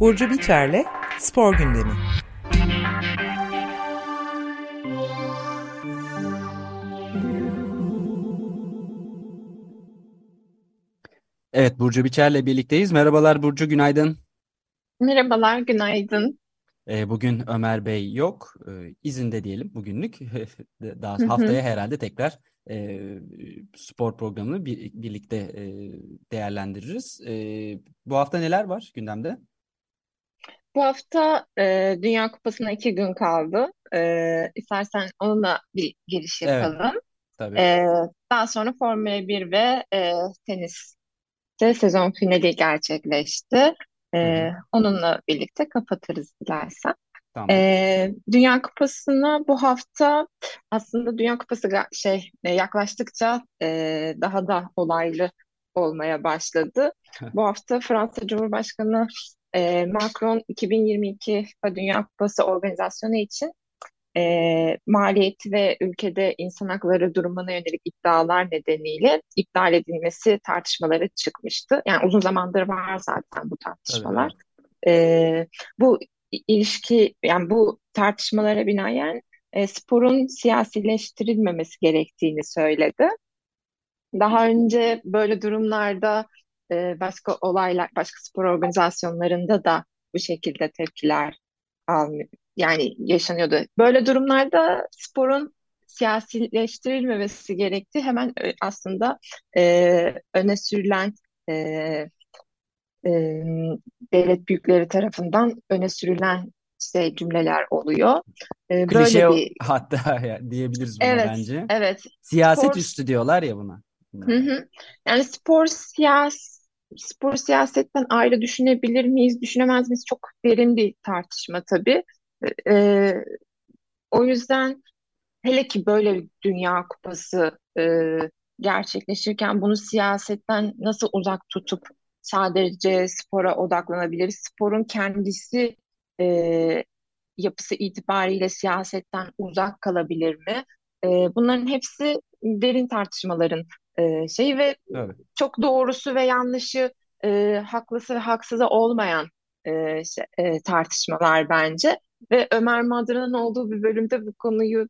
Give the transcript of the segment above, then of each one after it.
Burcu Biterle Spor Gündemi. Evet Burcu Biçer'le birlikteyiz. Merhabalar Burcu, günaydın. Merhabalar, günaydın. Ee, bugün Ömer Bey yok. Ee, izinde diyelim bugünlük. Daha haftaya herhalde tekrar e, spor programını bir, birlikte e, değerlendiririz. E, bu hafta neler var gündemde? Bu hafta e, Dünya Kupası'na iki gün kaldı. E, istersen onunla bir giriş Evet, yapalım. tabii. E, daha sonra Formula 1 ve e, teniste sezon finali gerçekleşti. Hı hı, onunla birlikte kapatırız dilersen. tamam. E, Dünya Kupası'na bu hafta aslında Dünya Kupası şey e, yaklaştıkça e, daha da olaylı olmaya başladı. Bu hafta Fransa Cumhurbaşkanı e, Macron 2022 FIFA Dünya Kupası organizasyonu için e, maliyeti ve ülkede insan hakları durumuna yönelik iddialar nedeniyle iptal edilmesi tartışmaları çıkmıştı. Yani uzun zamandır var zaten bu tartışmalar. evet. E, bu ilişki yani bu tartışmalara binaen e, sporun siyasileştirilmemesi gerektiğini söyledi. Daha önce böyle durumlarda e, başka olaylar, başka spor organizasyonlarında da bu şekilde tepkiler almıyor, yani yaşanıyordu. Böyle durumlarda sporun siyasileştirilmemesi gerektiği hemen ö- aslında e, öne sürülen e, e, devlet büyükleri tarafından öne sürülen işte cümleler oluyor. E, Klişe böyle bir hatta ya- diyebiliriz buna evet bence. evet Siyaset spor üstü diyorlar ya buna. Hı hı. Yani spor siyas spor siyasetten ayrı düşünebilir miyiz, düşünemez miyiz? Çok derin bir tartışma tabii. Ee, o yüzden hele ki böyle bir Dünya Kupası e, gerçekleşirken bunu siyasetten nasıl uzak tutup sadece spora odaklanabiliriz? Sporun kendisi e, yapısı itibariyle siyasetten uzak kalabilir mi? E, bunların hepsi derin tartışmaların e, şeyi ve Tabii. çok doğrusu ve yanlışı, e, haklısı ve haksızı olmayan e, şey- e, tartışmalar bence. Ve Ömer Madra'nın olduğu bir bölümde bu konuyu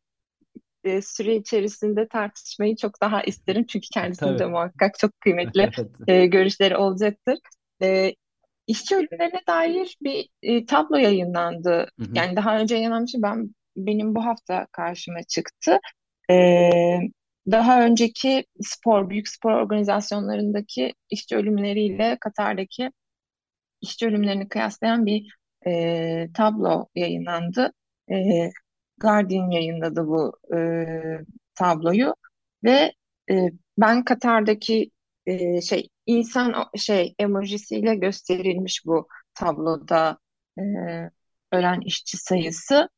e, süre içerisinde tartışmayı çok daha isterim. Çünkü kendisinin de muhakkak çok kıymetli Evet. e, görüşleri olacaktır. E, işçi ölümlerine dair bir e, tablo yayınlandı. Hı hı. Yani daha önce yayınlanmıştı. Ben benim bu hafta karşıma çıktı. E, daha önceki spor, büyük spor organizasyonlarındaki işçi ölümleriyle Katar'daki işçi ölümlerini kıyaslayan bir e, tablo yayınlandı. E, Guardian yayınladı bu e, tabloyu ve e, ben Katar'daki e, şey insan şey emojisiyle gösterilmiş bu tabloda e, ölen işçi sayısı.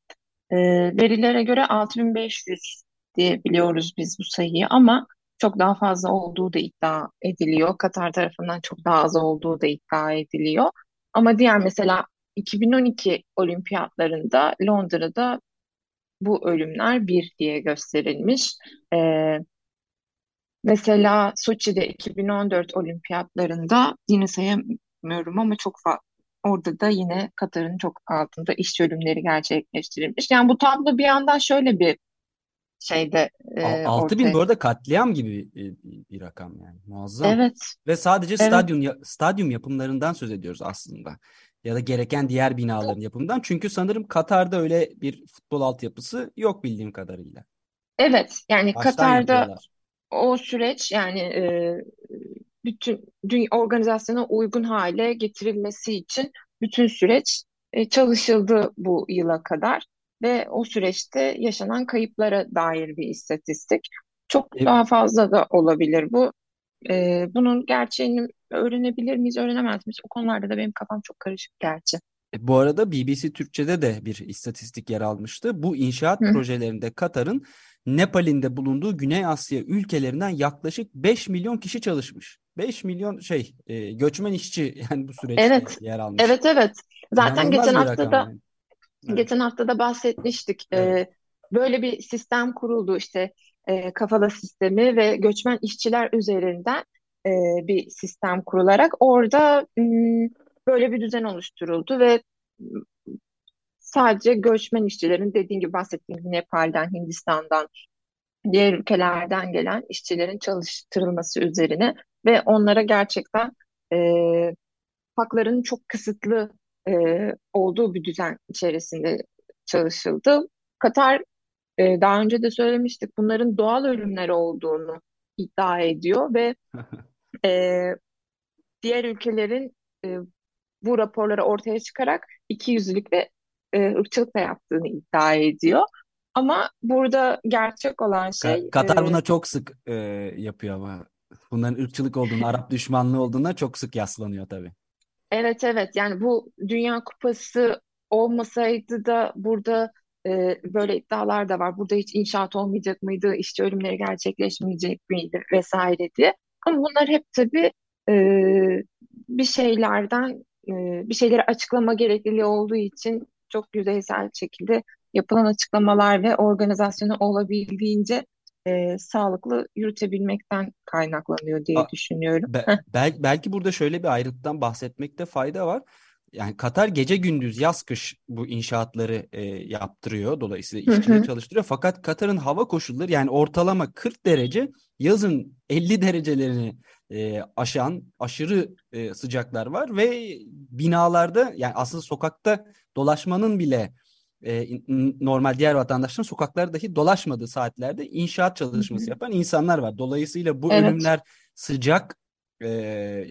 E, verilere göre 6500 diye biliyoruz biz bu sayıyı ama çok daha fazla olduğu da iddia ediliyor. Katar tarafından çok daha az olduğu da iddia ediliyor. Ama diğer mesela 2012 olimpiyatlarında Londra'da bu ölümler bir diye gösterilmiş. Ee, mesela Soçi'de 2014 olimpiyatlarında yine sayamıyorum ama çok fazla orada da yine Katar'ın çok altında işçi ölümleri gerçekleştirilmiş. Yani bu tablo bir yandan şöyle bir şeyde e, 6000 ortaya. bu arada katliam gibi bir, rakam yani. Muazzam. Evet, Ve sadece evet. stadyum stadyum yapımlarından söz ediyoruz aslında. Ya da gereken diğer binaların yapımından. Çünkü sanırım Katar'da öyle bir futbol altyapısı yok bildiğim kadarıyla. Evet, yani Baştan Katar'da yapıyorlar. o süreç yani e, bütün dü- organizasyona uygun hale getirilmesi için bütün süreç e, çalışıldı bu yıla kadar ve o süreçte yaşanan kayıplara dair bir istatistik. Çok E, daha fazla da olabilir bu. E, bunun gerçeğini öğrenebilir miyiz, öğrenemez miyiz? O konularda da benim kafam çok karışık gerçi. E, Bu arada BBC Türkçe'de de bir istatistik yer almıştı. Bu inşaat Hı. projelerinde Katar'ın Nepal'in de bulunduğu Güney Asya ülkelerinden yaklaşık 5 milyon kişi çalışmış. 5 milyon şey e, göçmen işçi yani bu süreçte Evet, yer almış. evet, evet. Zaten İnanılmaz geçen hafta da yani. Evet. Geçen hafta da bahsetmiştik. Evet. Ee, böyle bir sistem kuruldu işte e, kafala sistemi ve göçmen işçiler üzerinden e, bir sistem kurularak orada m, böyle bir düzen oluşturuldu ve sadece göçmen işçilerin dediğim gibi bahsettiğim gibi Nepal'den, Hindistan'dan, diğer ülkelerden gelen işçilerin çalıştırılması üzerine ve onlara gerçekten e, haklarının çok kısıtlı e, olduğu bir düzen içerisinde çalışıldı. Katar e, daha önce de söylemiştik bunların doğal ölümler olduğunu iddia ediyor ve e, diğer ülkelerin e, bu raporları ortaya çıkarak ikiyüzlülük ve e, ırkçılık da yaptığını iddia ediyor. Ama burada gerçek olan şey... Katar e, buna çok sık e, yapıyor ama. Bunların ırkçılık olduğunu, Arap düşmanlığı olduğuna çok sık yaslanıyor tabii. Evet evet yani bu Dünya Kupası olmasaydı da burada e, böyle iddialar da var. Burada hiç inşaat olmayacak mıydı, işçi ölümleri gerçekleşmeyecek miydi vesaire diye. Ama bunlar hep tabii e, bir şeylerden e, bir şeyleri açıklama gerekliliği olduğu için çok yüzeysel şekilde yapılan açıklamalar ve organizasyonu olabildiğince e, sağlıklı yürütebilmekten kaynaklanıyor diye A, düşünüyorum. Be, bel, belki burada şöyle bir ayrıntıdan bahsetmekte fayda var. Yani Katar gece gündüz yaz kış bu inşaatları e, yaptırıyor. Dolayısıyla işçileri çalıştırıyor. Fakat Katar'ın hava koşulları yani ortalama 40 derece yazın 50 derecelerini e, aşan aşırı e, sıcaklar var ve binalarda yani aslında sokakta dolaşmanın bile e, normal diğer vatandaşların sokaklarda dahi dolaşmadığı saatlerde inşaat çalışması yapan insanlar var. Dolayısıyla bu evet. ölümler sıcak e,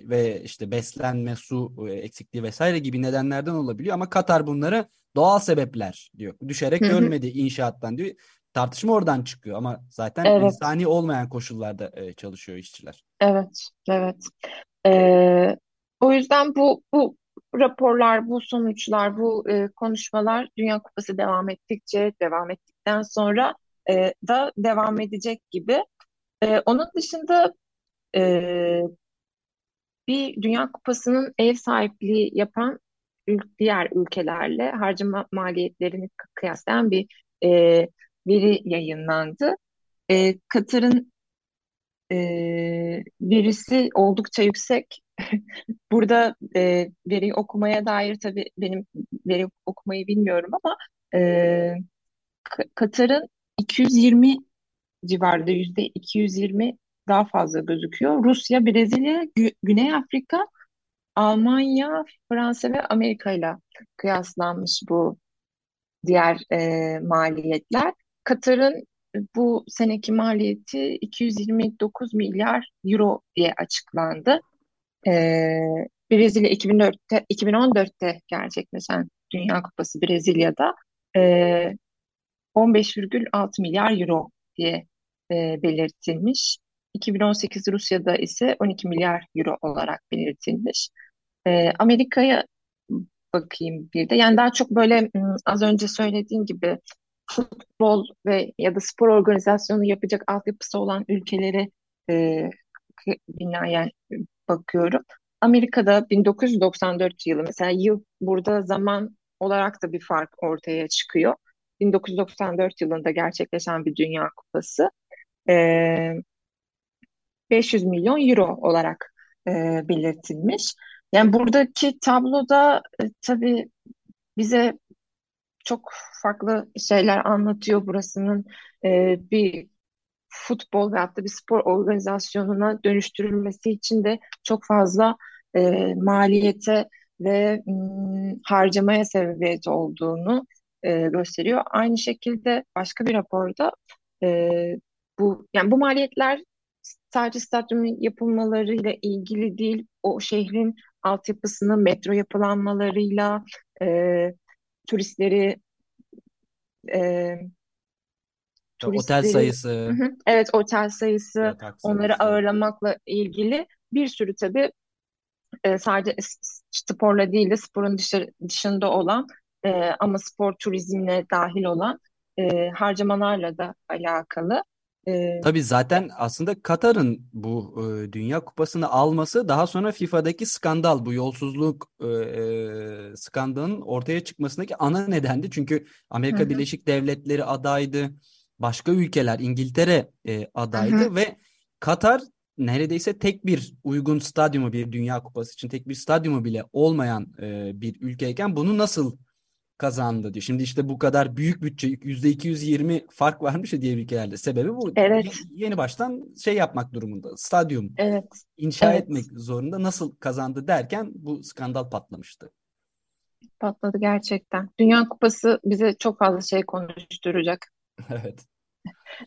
ve işte beslenme, su e, eksikliği vesaire gibi nedenlerden olabiliyor ama Katar bunları doğal sebepler diyor. Düşerek ölmedi inşaattan diyor. Tartışma oradan çıkıyor ama zaten evet. insani olmayan koşullarda e, çalışıyor işçiler. Evet, evet. Ee, o yüzden bu bu raporlar, bu sonuçlar, bu e, konuşmalar Dünya Kupası devam ettikçe, devam ettikten sonra e, da devam edecek gibi. E, onun dışında e, bir Dünya Kupası'nın ev sahipliği yapan diğer ülkelerle harcama maliyetlerini kıyaslayan bir e, veri yayınlandı. E, Katar'ın e, verisi oldukça yüksek. Burada e, veri okumaya dair tabii benim veri okumayı bilmiyorum ama e, Katar'ın 220 civarında yüzde 220 daha fazla gözüküyor. Rusya, Brezilya, Gü Güney Afrika, Almanya, Fransa ve Amerika ile kıyaslanmış bu diğer e, maliyetler. Katar'ın bu seneki maliyeti 229 milyar euro diye açıklandı. E, Brezilya 2004'te, 2014'te gerçekleşen Dünya Kupası Brezilya'da e, 15,6 milyar euro diye e, belirtilmiş. 2018 Rusya'da ise 12 milyar euro olarak belirtilmiş. E, Amerika'ya bakayım bir de. Yani daha çok böyle az önce söylediğim gibi futbol ve ya da spor organizasyonu yapacak altyapısı olan ülkelere e, binaen bakıyorum. Amerika'da 1994 yılı mesela yıl burada zaman olarak da bir fark ortaya çıkıyor. 1994 yılında gerçekleşen bir Dünya Kupası. E, 500 milyon euro olarak e, belirtilmiş. Yani buradaki tabloda e, tabii bize çok farklı şeyler anlatıyor burasının e, bir futbol veyahut da bir spor organizasyonuna dönüştürülmesi için de çok fazla e, maliyete ve m, harcamaya sebebiyet olduğunu e, gösteriyor. Aynı şekilde başka bir raporda e, bu yani bu maliyetler sadece stadyumun yapılmalarıyla ilgili değil, o şehrin altyapısının metro yapılanmalarıyla, e, turistleri e, otel sayısı. evet otel sayısı, yatak onları sayısı. ağırlamakla ilgili bir sürü tabii e, sadece sporla değil de sporun dışarı, dışında olan e, ama spor turizmine dahil olan e, harcamalarla da alakalı. Ee, Tabii zaten aslında Katar'ın bu e, Dünya Kupası'nı alması daha sonra FIFA'daki skandal, bu yolsuzluk e, e, skandalının ortaya çıkmasındaki ana nedendi. Çünkü Amerika hı hı. Birleşik Devletleri adaydı, başka ülkeler İngiltere e, adaydı Hı hı. ve Katar neredeyse tek bir uygun stadyumu bir Dünya Kupası için tek bir stadyumu bile olmayan e, bir ülkeyken bunu nasıl kazandı diyor. Şimdi işte bu kadar büyük bütçe %220 fark varmış ya diğer ülkelerde. Sebebi bu. Evet. Ye- Yeni baştan şey yapmak durumunda. Stadyum Evet. inşa Evet. etmek zorunda. Nasıl kazandı derken bu skandal patlamıştı. Patladı gerçekten. Dünya Kupası bize çok fazla şey konuşturacak. Evet.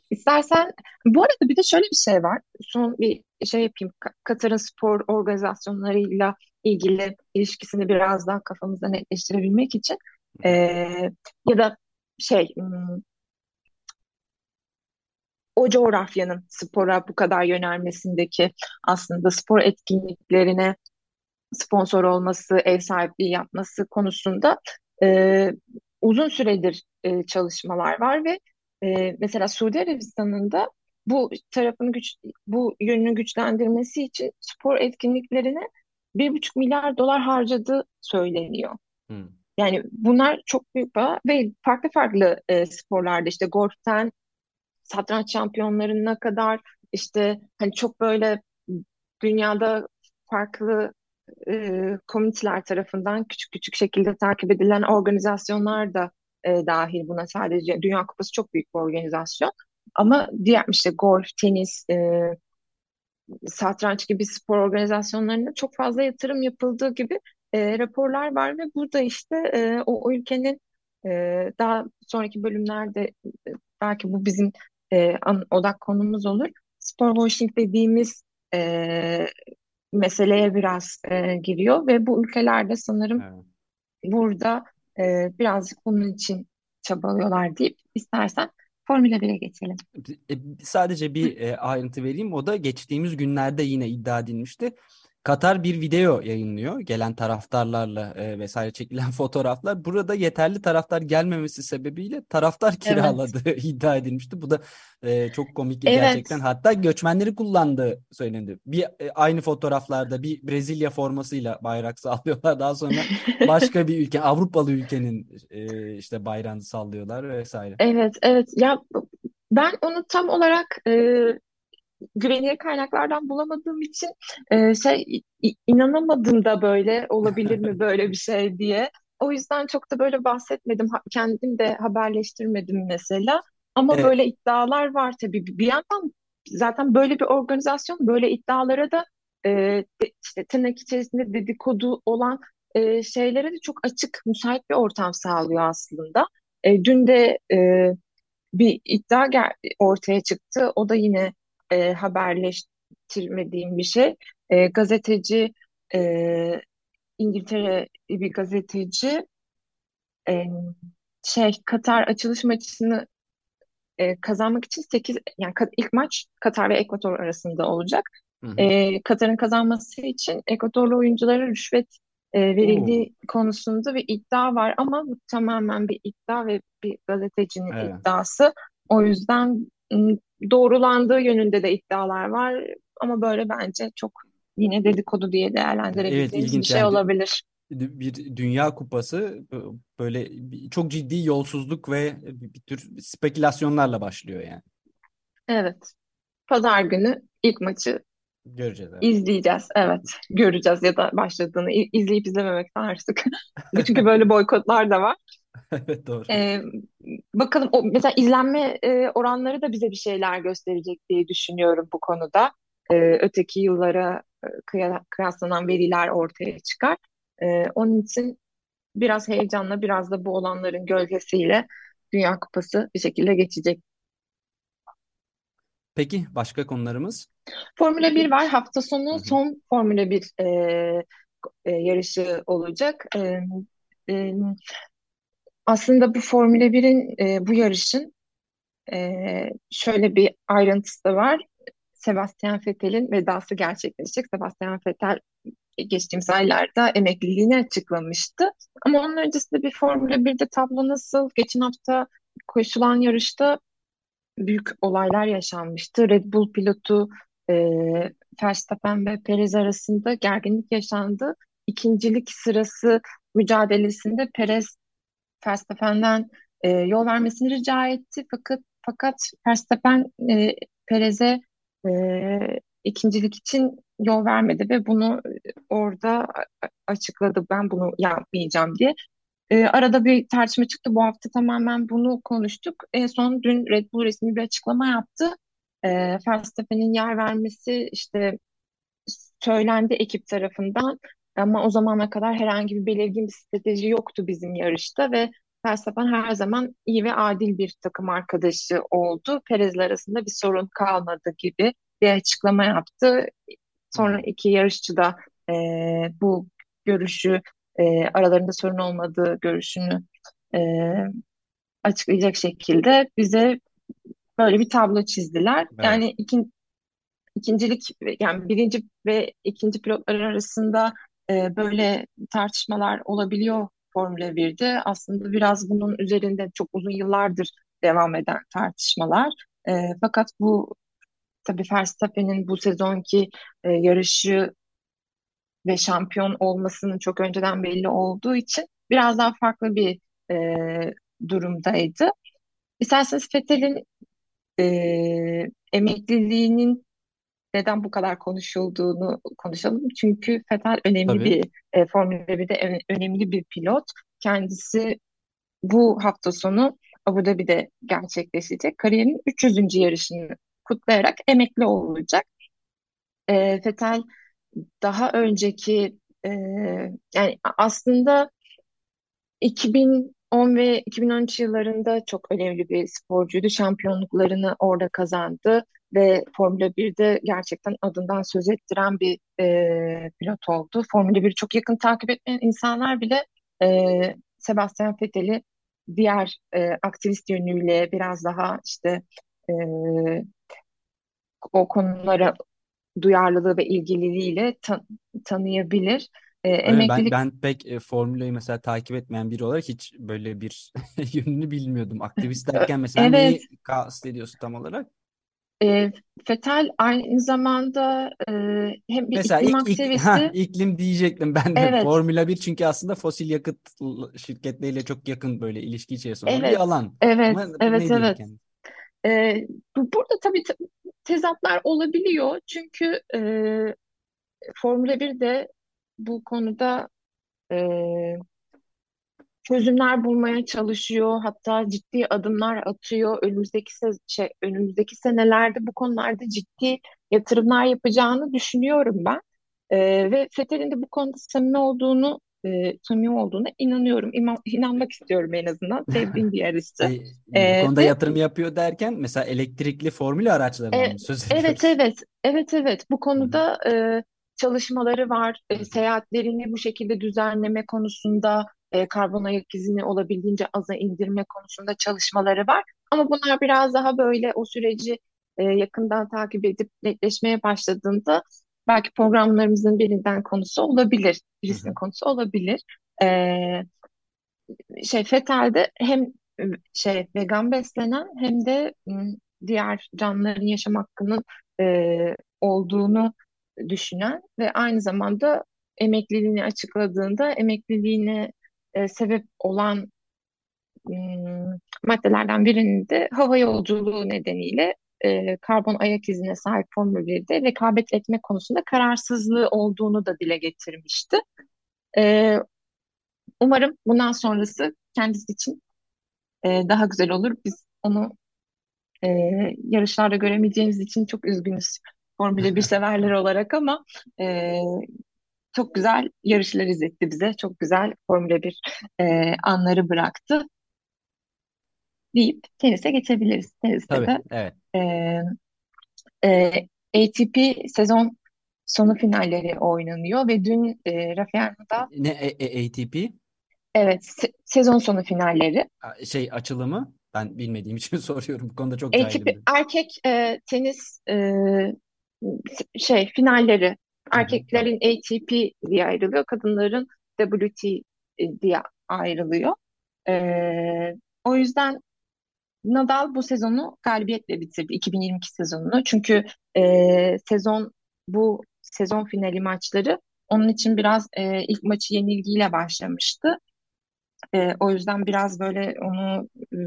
İstersen bu arada bir de şöyle bir şey var. Son bir şey yapayım. Ka- Katar'ın spor organizasyonlarıyla ilgili ilişkisini biraz daha kafamızda netleştirebilmek için eee, ya da şey o coğrafyanın spora bu kadar yönelmesindeki aslında spor etkinliklerine sponsor olması, ev sahipliği yapması konusunda e, uzun süredir e, çalışmalar var ve e, mesela Suudi Arabistan'ın da bu tarafını güç, bu yönünü güçlendirmesi için spor etkinliklerine bir buçuk milyar dolar harcadığı söyleniyor. Hı. Yani bunlar çok büyük para ve farklı farklı e, sporlarda işte golften satranç şampiyonlarına kadar işte hani çok böyle dünyada farklı e, komüniteler tarafından küçük küçük şekilde takip edilen organizasyonlar da e, dahil buna sadece Dünya Kupası çok büyük bir organizasyon ama diğer işte golf, tenis, e, satranç gibi spor organizasyonlarına çok fazla yatırım yapıldığı gibi e, raporlar var ve burada işte e, o, o ülkenin e, daha sonraki bölümlerde e, belki bu bizim e, an- odak konumuz olur. Spor washing dediğimiz e, meseleye biraz e, giriyor ve bu ülkelerde sanırım Evet. burada e, birazcık bunun için çabalıyorlar deyip istersen Formula 1'e geçelim. E, sadece bir e, ayrıntı vereyim. O da geçtiğimiz günlerde yine iddia edilmişti. Katar bir video yayınlıyor. Gelen taraftarlarla e, vesaire çekilen fotoğraflar. Burada yeterli taraftar gelmemesi sebebiyle taraftar Evet. kiraladığı iddia edilmişti. Bu da e, çok komikti Evet. gerçekten. Hatta göçmenleri kullandığı söylendi. Bir e, aynı fotoğraflarda bir Brezilya formasıyla bayrak sallıyorlar. Daha sonra başka bir ülke, Avrupalı ülkenin e, işte bayrağını sallıyorlar vesaire. Evet, evet. Ya ben onu tam olarak e, güvenilir kaynaklardan bulamadığım için e, şey inanamadım da böyle olabilir mi böyle bir şey diye. O yüzden çok da böyle bahsetmedim. Ha- Kendim de haberleştirmedim mesela. Ama E, böyle iddialar var tabii. Bir yandan zaten böyle bir organizasyon böyle iddialara da e, de- işte tırnak içerisinde dedikodu olan e, şeylere de çok açık, müsait bir ortam sağlıyor aslında. E, dün de e, bir iddia ortaya çıktı. O da yine e, haberleştirmediğim bir şey. E, gazeteci e, İngiltere bir gazeteci e, şey Katar açılış maçını e, kazanmak için 8 yani ilk maç Katar ve Ekvador arasında olacak. hı hı. E, Katar'ın kazanması için Ekvadorlu oyunculara rüşvet e, Oo. verildiği konusunda bir iddia var ama bu tamamen bir iddia ve bir gazetecinin Evet. iddiası. O yüzden doğrulandığı yönünde de iddialar var ama böyle bence çok yine dedikodu diye Evet değerlendirebileceğimiz bir ilginç şey yani olabilir. bir Dünya Kupası böyle bir- çok ciddi yolsuzluk ve bir bir tür spekülasyonlarla başlıyor yani. Evet. Pazar günü ilk maçı Göreceğiz evet. izleyeceğiz. Evet, göreceğiz ya da başladığını izleyip izlememekten artık. Çünkü böyle boykotlar da var. Evet doğru. Ee, bakalım o mesela izlenme e, oranları da bize bir şeyler gösterecek diye düşünüyorum bu konuda. Ee, öteki yıllara kıya- kıyaslanan veriler ortaya çıkar. Ee, onun için biraz heyecanla, biraz da bu olanların gölgesiyle Dünya Kupası bir şekilde geçecek. Peki başka konularımız? Formula 1 var. Hafta sonu son Formula 1 e, e, yarışı olacak. E, e, aslında bu Formula 1'in e, bu yarışın e, şöyle bir ayrıntısı da var. Sebastian Vettel'in vedası gerçekleşecek. Sebastian Vettel geçtiğimiz aylarda emekliliğini açıklamıştı. Ama onun öncesinde bir Formula 1'de tablo nasıl? Geçen hafta koşulan yarışta büyük olaylar yaşanmıştı. Red Bull pilotu e, Verstappen ve Perez arasında gerginlik yaşandı. İkincilik sırası mücadelesinde Perez Verstappen'den e, yol vermesini rica etti. Fakat fakat Verstappen e, Perez'e e, ikincilik için yol vermedi ve bunu orada açıkladı. Ben bunu yapmayacağım diye. E, arada bir tartışma çıktı. Bu hafta tamamen bunu konuştuk. En son dün Red Bull resmi bir açıklama yaptı. E, Verstappen'in yer vermesi işte söylendi ekip tarafından. Ama o zamana kadar herhangi bir belirgin bir strateji yoktu bizim yarışta ve Verstappen her zaman iyi ve adil bir takım arkadaşı oldu. Perez'le arasında bir sorun kalmadı gibi bir açıklama yaptı. Sonra iki yarışçı da e, bu görüşü e, aralarında sorun olmadığı görüşünü e, açıklayacak şekilde bize böyle bir tablo çizdiler. Evet. Yani ikin, ikincilik yani birinci ve ikinci pilotlar arasında e, böyle tartışmalar olabiliyor Formula 1'de. Aslında biraz bunun üzerinde çok uzun yıllardır devam eden tartışmalar. E, fakat bu tabii Verstappen'in bu sezonki e, yarışı ve şampiyon olmasının çok önceden belli olduğu için biraz daha farklı bir e, durumdaydı. İsterseniz Fethel'in e, emekliliğinin neden bu kadar konuşulduğunu konuşalım. Çünkü Vettel önemli Tabii. bir e, Formula 1'de önemli bir pilot. Kendisi bu hafta sonu Abu Dhabi'de gerçekleşecek. Kariyerinin 300. yarışını kutlayarak emekli olacak. E, Vettel daha önceki e, yani aslında 2010 ve 2013 yıllarında çok önemli bir sporcuydu. Şampiyonluklarını orada kazandı ve Formula 1'de gerçekten adından söz ettiren bir e, pilot oldu. Formula 1'i çok yakın takip etmeyen insanlar bile e, Sebastian Vettel'i diğer e, aktivist yönüyle biraz daha işte e, o konulara duyarlılığı ve ilgililiğiyle tan tanıyabilir. E, emeklilik... Ben, ben pek e, formülayı mesela takip etmeyen biri olarak hiç böyle bir yönünü bilmiyordum. Aktivist derken mesela evet. neyi kastediyorsun tam olarak? E, Fetal aynı zamanda e, hem bir Mesela iklim ilk, aktivisti. Ha, iklim diyecektim ben de. Evet. Formula 1 çünkü aslında fosil yakıt şirketleriyle çok yakın böyle ilişki içerisinde evet. bir alan. Evet, Ama evet, evet. E, burada tabii tezatlar olabiliyor. Çünkü e, Formula 1 de bu konuda e, çözümler bulmaya çalışıyor. Hatta ciddi adımlar atıyor. Önümüzdeki se- şey, önümüzdeki senelerde bu konularda ciddi yatırımlar yapacağını düşünüyorum ben. E, ve Fethel'in de bu konuda samimi olduğunu e, samimi olduğuna inanıyorum. İman, inanmak istiyorum en azından. Sevdiğim bir yarışçı. E, e, bu konuda ve, yatırım yapıyor derken mesela elektrikli formül araçlarından e, söz ediyoruz? Evet evet. Evet evet. Bu konuda e, çalışmaları var. E, seyahatlerini bu şekilde düzenleme konusunda e, karbon ayak izini olabildiğince aza indirme konusunda çalışmaları var. Ama bunlar biraz daha böyle o süreci e, yakından takip edip netleşmeye başladığında belki programlarımızın birinden konusu olabilir, birisinin konusu olabilir. E, şey Fetel'de hem şey vegan beslenen hem de diğer canlıların yaşam hakkının e, olduğunu düşünen ve aynı zamanda emekliliğini açıkladığında emekliliğine e, sebep olan maddelerden birinin de hava yolculuğu nedeniyle e, karbon ayak izine sahip Formula 1'de rekabet etme konusunda kararsızlığı olduğunu da dile getirmişti. E, umarım bundan sonrası kendisi için e, daha güzel olur. Biz onu e, yarışlarda göremeyeceğimiz için çok üzgünüz Formula 1 severler olarak ama e, çok güzel yarışlar izletti bize. Çok güzel Formula 1 e, anları bıraktı. Deyip tenise geçebiliriz. Teniste Tabii, de evet. e, e, ATP sezon sonu finalleri oynanıyor ve dün e, Rafael Nadal Ne e, e, ATP? evet se- sezon sonu finalleri Şey açılımı ben bilmediğim için soruyorum. Bu konuda çok ATP cahilim. erkek e, tenis e, şey finalleri. Erkeklerin ATP diye ayrılıyor, kadınların WTA diye ayrılıyor. Ee, o yüzden Nadal bu sezonu galibiyetle bitirdi 2022 sezonunu. Çünkü e, sezon bu sezon finali maçları onun için biraz e, ilk maçı yenilgiyle başlamıştı. E, o yüzden biraz böyle onu e,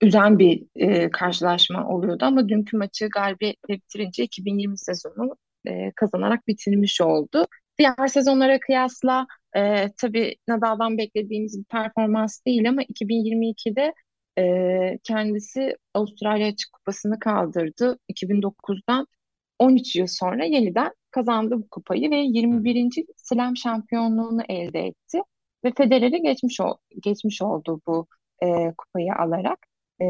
üzen bir e, karşılaşma oluyordu ama dünkü maçı galibiyetle bitirince 2020 sezonu e, kazanarak bitirmiş oldu. Diğer sezonlara kıyasla e, tabii Nadal'dan beklediğimiz bir performans değil ama 2022'de e, kendisi Avustralya Açık Kupası'nı kaldırdı. 2009'dan 13 yıl sonra yeniden kazandı bu kupayı ve 21. Slam şampiyonluğunu elde etti. Ve Federer'i geçmiş, geçmiş oldu bu e, kupayı alarak. E,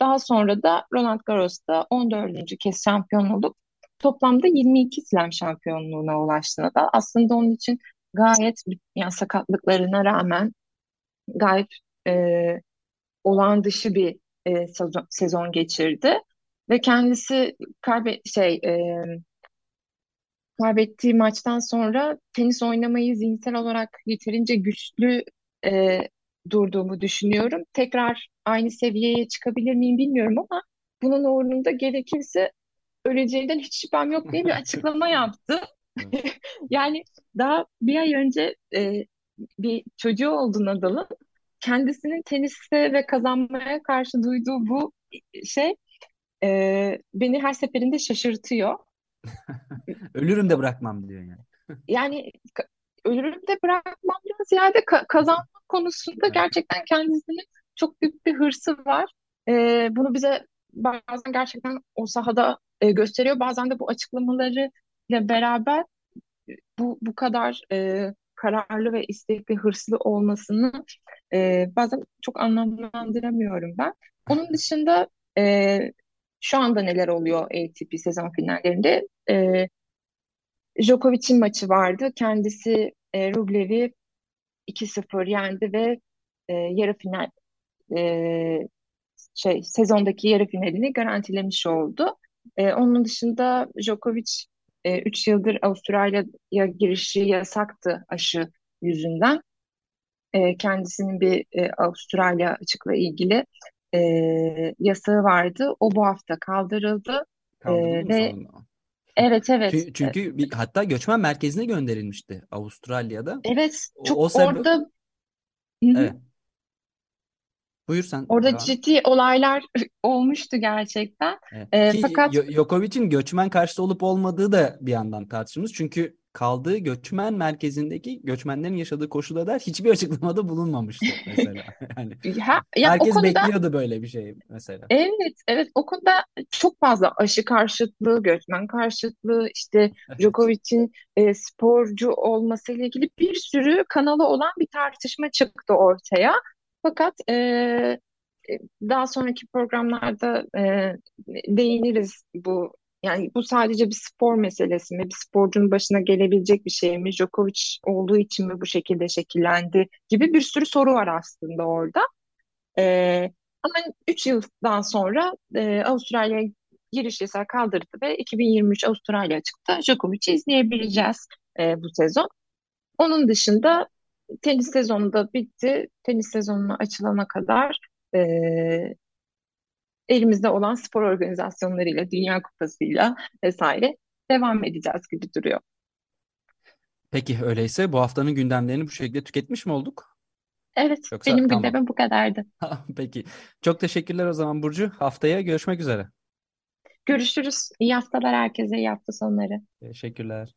daha sonra da Roland Garros'ta 14. kez şampiyon olup toplamda 22 slam şampiyonluğuna ulaştı Nadal. Aslında onun için gayet yani sakatlıklarına rağmen gayet e, olağan dışı bir e, sezon, sezon geçirdi ve kendisi kaybe şey e, kaybettiği maçtan sonra tenis oynamayı zihinsel olarak yeterince güçlü e, durduğumu düşünüyorum. Tekrar aynı seviyeye çıkabilir miyim bilmiyorum ama bunun uğrunda gerekirse öleceğinden hiç şüphem yok diye bir açıklama yaptı. yani daha bir ay önce e, bir çocuğu oldu Nadal'ın. Kendisinin teniste ve kazanmaya karşı duyduğu bu şey e, beni her seferinde şaşırtıyor. Ölürüm de bırakmam diyor yani. Yani ölürüm de bırakmamdan ziyade ka- kazanma konusunda gerçekten kendisinin çok büyük bir hırsı var. Ee, bunu bize bazen gerçekten o sahada e, gösteriyor. Bazen de bu açıklamaları ile beraber bu bu kadar e, kararlı ve istekli, hırslı olmasını e, bazen çok anlamlandıramıyorum ben. Onun dışında e, şu anda neler oluyor ATP sezon finallerinde? E, Djokovic'in maçı vardı. Kendisi e, Rublev'i 2-0 yendi ve e, yarı final e, şey sezondaki yarı finalini garantilemiş oldu. E, onun dışında Djokovic 3 e, yıldır Avustralya'ya girişi yasaktı aşı yüzünden. E, kendisinin bir e, Avustralya açıkla ilgili e, yasağı vardı. O bu hafta kaldırıldı. Kaldırıldı e, ve sonunda? Evet evet. Çünkü, çünkü bir, hatta göçmen merkezine gönderilmişti Avustralya'da. Evet çok o, o sebep... orada evet. Buyur sen. Orada devam. ciddi olaylar olmuştu gerçekten. Evet. Ee, Ki fakat Jokovic'in göçmen karşıtı olup olmadığı da bir yandan tartışılmış. Çünkü kaldığı göçmen merkezindeki göçmenlerin yaşadığı koşulda da hiçbir açıklamada bulunmamıştı mesela. Yani ha, ya herkes konuda, bekliyordu böyle bir şey mesela. Evet, evet o konuda çok fazla aşı karşıtlığı, göçmen karşıtlığı, işte evet. Djokovic'in e, sporcu olmasıyla ilgili bir sürü kanalı olan bir tartışma çıktı ortaya. Fakat e, daha sonraki programlarda e, değiniriz bu yani bu sadece bir spor meselesi mi? Bir sporcunun başına gelebilecek bir şey mi? Djokovic olduğu için mi bu şekilde şekillendi gibi bir sürü soru var aslında orada. Ee, ama 3 yıldan sonra e, Avustralya giriş yasağı kaldırdı ve 2023 Avustralya çıktı. Djokovic'i izleyebileceğiz e, bu sezon. Onun dışında tenis sezonu da bitti. Tenis sezonuna açılana kadar e, elimizde olan spor organizasyonlarıyla, Dünya Kupası'yla vesaire devam edeceğiz gibi duruyor. Peki öyleyse bu haftanın gündemlerini bu şekilde tüketmiş mi olduk? Evet, Yoksa, benim tamam. gündemim bu kadardı. Peki. Çok teşekkürler o zaman Burcu. Haftaya görüşmek üzere. Görüşürüz. İyi haftalar herkese, iyi hafta sonları. Teşekkürler.